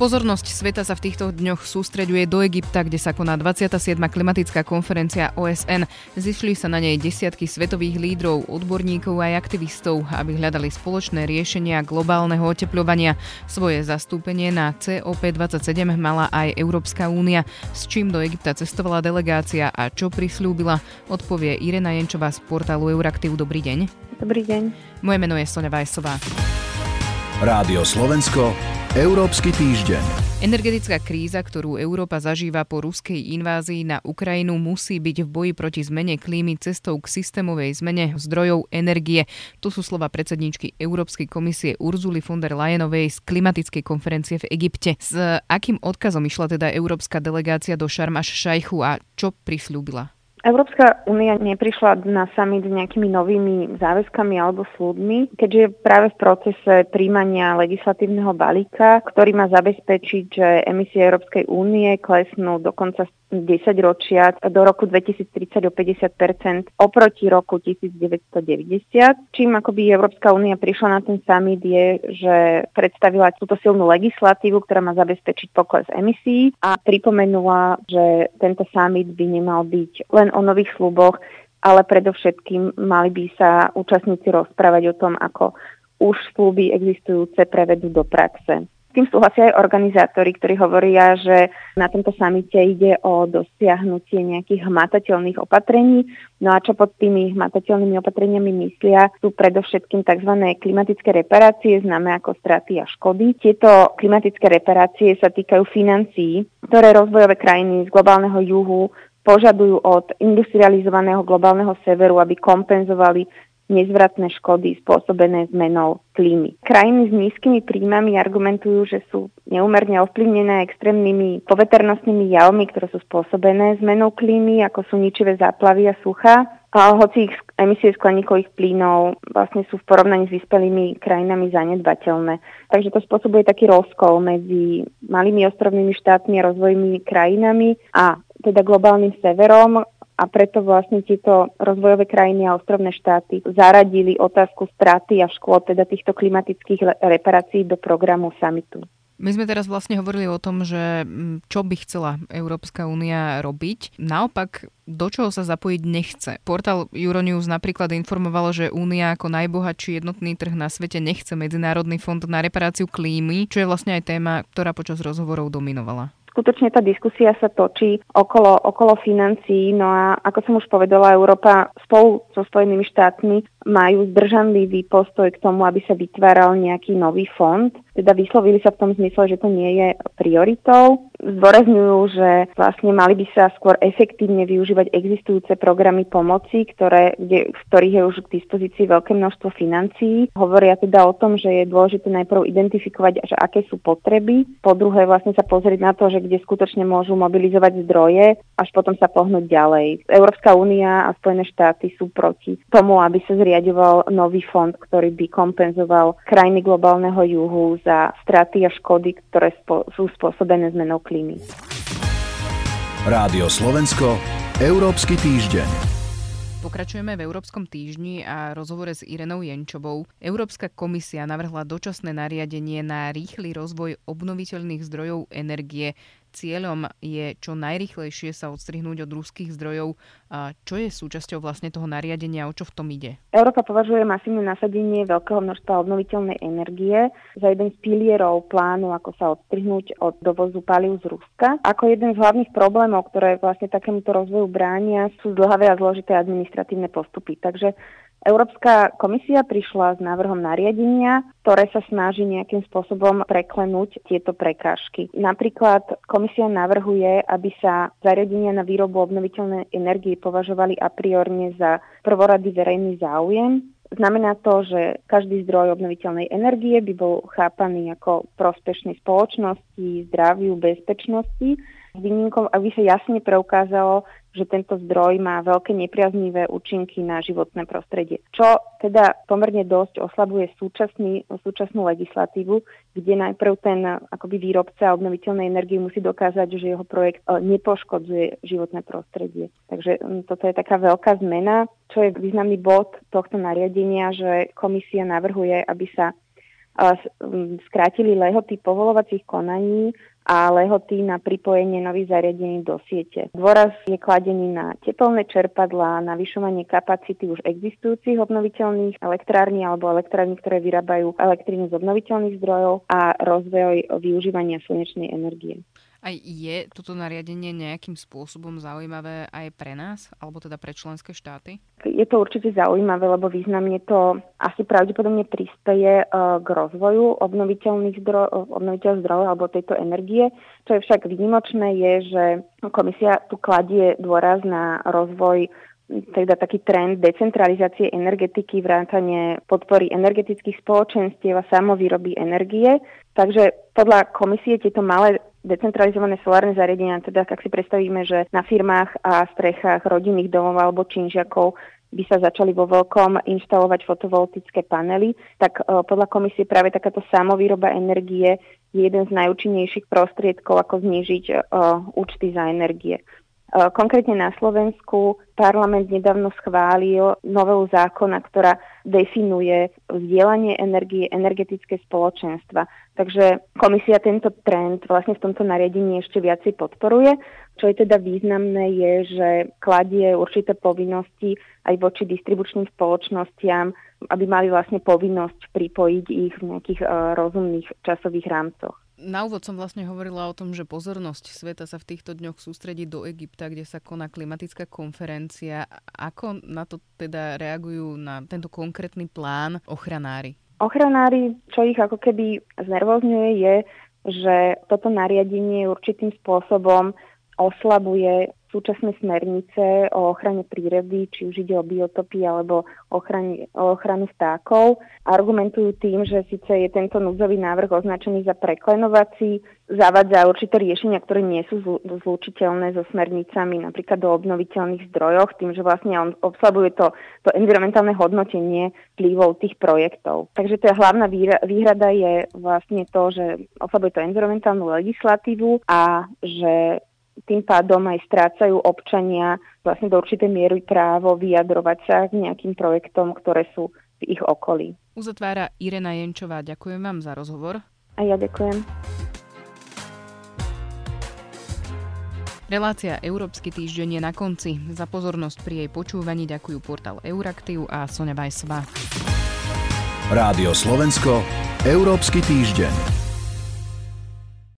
Pozornosť sveta sa v týchto dňoch sústreďuje do Egypta, kde sa koná 27. klimatická konferencia OSN. Zišli sa na nej desiatky svetových lídrov, odborníkov aj aktivistov, aby hľadali spoločné riešenia globálneho oteplovania. Svoje zastúpenie na COP27 mala aj Európska únia, s čím do Egypta cestovala delegácia a čo prislúbila, odpovie Irena Jenčová z portálu Euraktiv. Dobrý deň. Dobrý deň. Moje meno je Sonja Vajsová. Rádio Slovensko, Európsky týždeň. Energetická kríza, ktorú Európa zažíva po ruskej invázii na Ukrajinu, musí byť v boji proti zmene klímy cestou k systémovej zmene zdrojov energie. To sú slova predsedničky Európskej komisie Urzuly von der Leyenovej z klimatickej konferencie v Egypte. S akým odkazom išla teda európska delegácia do Šarmaš Šajchu a čo prisľúbila? Európska únia neprišla na summit s nejakými novými záväzkami alebo súdmi, keďže je práve v procese príjmania legislatívneho balíka, ktorý má zabezpečiť, že emisie Európskej únie klesnú dokonca 10 ročia do roku 2030 o 50% oproti roku 1990. Čím akoby Európska únia prišla na ten summit je, že predstavila túto silnú legislatívu, ktorá má zabezpečiť pokles emisí a pripomenula, že tento summit by nemal byť len o nových sluboch, ale predovšetkým mali by sa účastníci rozprávať o tom, ako už sluby existujúce prevedú do praxe. S tým súhlasia aj organizátori, ktorí hovoria, že na tomto samite ide o dosiahnutie nejakých hmatateľných opatrení. No a čo pod tými hmatateľnými opatreniami myslia, sú predovšetkým tzv. klimatické reparácie, známe ako straty a škody. Tieto klimatické reparácie sa týkajú financií, ktoré rozvojové krajiny z globálneho juhu požadujú od industrializovaného globálneho severu, aby kompenzovali nezvratné škody spôsobené zmenou klímy. Krajiny s nízkymi príjmami argumentujú, že sú neumerne ovplyvnené extrémnymi poveternostnými javmi, ktoré sú spôsobené zmenou klímy, ako sú ničivé záplavy a sucha. A hoci ich emisie skleníkových plynov vlastne sú v porovnaní s vyspelými krajinami zanedbateľné. Takže to spôsobuje taký rozkol medzi malými ostrovnými štátmi a rozvojmi krajinami a teda globálnym severom, a preto vlastne tieto rozvojové krajiny a ostrovné štáty zaradili otázku straty a škôd, teda týchto klimatických reparácií do programu samitu. My sme teraz vlastne hovorili o tom, že mm, čo by chcela Európska únia robiť. Naopak, do čoho sa zapojiť nechce. Portál Euronews napríklad informoval, že únia ako najbohatší jednotný trh na svete nechce Medzinárodný fond na reparáciu klímy, čo je vlastne aj téma, ktorá počas rozhovorov dominovala skutočne tá diskusia sa točí okolo, okolo financií, no a ako som už povedala, Európa spolu so Spojenými štátmi majú zdržanlivý postoj k tomu, aby sa vytváral nejaký nový fond. Teda vyslovili sa v tom zmysle, že to nie je prioritou. Zdôrazňujú, že vlastne mali by sa skôr efektívne využívať existujúce programy pomoci, ktoré, kde, v ktorých je už k dispozícii veľké množstvo financií. Hovoria teda o tom, že je dôležité najprv identifikovať, že aké sú potreby. Po druhé vlastne sa pozrieť na to, že kde skutočne môžu mobilizovať zdroje, až potom sa pohnúť ďalej. Európska únia a Spojené štáty sú proti tomu, aby sa zri zriadoval nový fond, ktorý by kompenzoval krajiny globálneho juhu za straty a škody, ktoré spo- sú spôsobené zmenou klímy. Rádio Slovensko, Európsky týždeň. Pokračujeme v Európskom týždni a rozhovore s Irenou Jenčovou. Európska komisia navrhla dočasné nariadenie na rýchly rozvoj obnoviteľných zdrojov energie cieľom je čo najrychlejšie sa odstrihnúť od ruských zdrojov. A čo je súčasťou vlastne toho nariadenia, o čo v tom ide? Európa považuje masívne nasadenie veľkého množstva obnoviteľnej energie za jeden z pilierov plánu, ako sa odstrihnúť od dovozu palív z Ruska. Ako jeden z hlavných problémov, ktoré vlastne takémuto rozvoju bránia, sú zdlhavé a zložité administratívne postupy. Takže Európska komisia prišla s návrhom nariadenia, ktoré sa snaží nejakým spôsobom preklenúť tieto prekážky. Napríklad komisia navrhuje, aby sa zariadenia na výrobu obnoviteľnej energie považovali a priorne za prvorady verejný záujem. Znamená to, že každý zdroj obnoviteľnej energie by bol chápaný ako prospešný spoločnosti, zdraviu, bezpečnosti výnimkou, aby sa jasne preukázalo, že tento zdroj má veľké nepriaznivé účinky na životné prostredie. Čo teda pomerne dosť oslabuje súčasný, súčasnú legislatívu, kde najprv ten akoby výrobca obnoviteľnej energie musí dokázať, že jeho projekt e, nepoškodzuje životné prostredie. Takže toto je taká veľká zmena. Čo je významný bod tohto nariadenia, že komisia navrhuje, aby sa skrátili lehoty povolovacích konaní a lehoty na pripojenie nových zariadení do siete. Dôraz je kladený na tepelné čerpadlá, navyšovanie kapacity už existujúcich obnoviteľných elektrární alebo elektrární, ktoré vyrábajú elektrínu z obnoviteľných zdrojov a rozvoj využívania slnečnej energie. Aj je toto nariadenie nejakým spôsobom zaujímavé aj pre nás, alebo teda pre členské štáty? Je to určite zaujímavé, lebo významne to asi pravdepodobne prispieje e, k rozvoju obnoviteľných zdrojov, obnoviteľných zdrojov alebo tejto energie. Čo je však výnimočné je, že komisia tu kladie dôraz na rozvoj teda taký trend decentralizácie energetiky, vrátanie podpory energetických spoločenstiev a samovýroby energie. Takže podľa komisie tieto malé decentralizované solárne zariadenia, teda ak si predstavíme, že na firmách a strechách rodinných domov alebo činžiakov by sa začali vo veľkom inštalovať fotovoltické panely, tak e, podľa komisie práve takáto samovýroba energie je jeden z najúčinnejších prostriedkov, ako znížiť uh, účty za energie. Uh, konkrétne na Slovensku parlament nedávno schválil novelu zákona, ktorá definuje vzdielanie energie, energetické spoločenstva. Takže komisia tento trend vlastne v tomto nariadení ešte viacej podporuje. Čo je teda významné je, že kladie určité povinnosti aj voči distribučným spoločnostiam, aby mali vlastne povinnosť pripojiť ich v nejakých uh, rozumných časových rámcoch. Na úvod som vlastne hovorila o tom, že pozornosť sveta sa v týchto dňoch sústredí do Egypta, kde sa koná klimatická konferencia. Ako na to teda reagujú na tento konkrétny plán ochranári? Ochranári, čo ich ako keby znervozňuje, je, že toto nariadenie určitým spôsobom oslabuje súčasné smernice o ochrane prírody, či už ide o biotopy alebo ochrane, o ochranu vtákov. Argumentujú tým, že síce je tento núdzový návrh označený za preklenovací, zavádza určité riešenia, ktoré nie sú zlúčiteľné so smernicami, napríklad do obnoviteľných zdrojoch, tým, že vlastne on obslabuje to, to environmentálne hodnotenie vplyvov tých projektov. Takže tá hlavná výhrada je vlastne to, že oslabuje to environmentálnu legislatívu a že tým pádom aj strácajú občania vlastne do určitej miery právo vyjadrovať sa k nejakým projektom, ktoré sú v ich okolí. Uzatvára Irena Jenčová. Ďakujem vám za rozhovor. A ja ďakujem. Relácia Európsky týždeň je na konci. Za pozornosť pri jej počúvaní ďakujú portál Euraktiv a Sonja Vajsová. Rádio Slovensko, Európsky týždeň.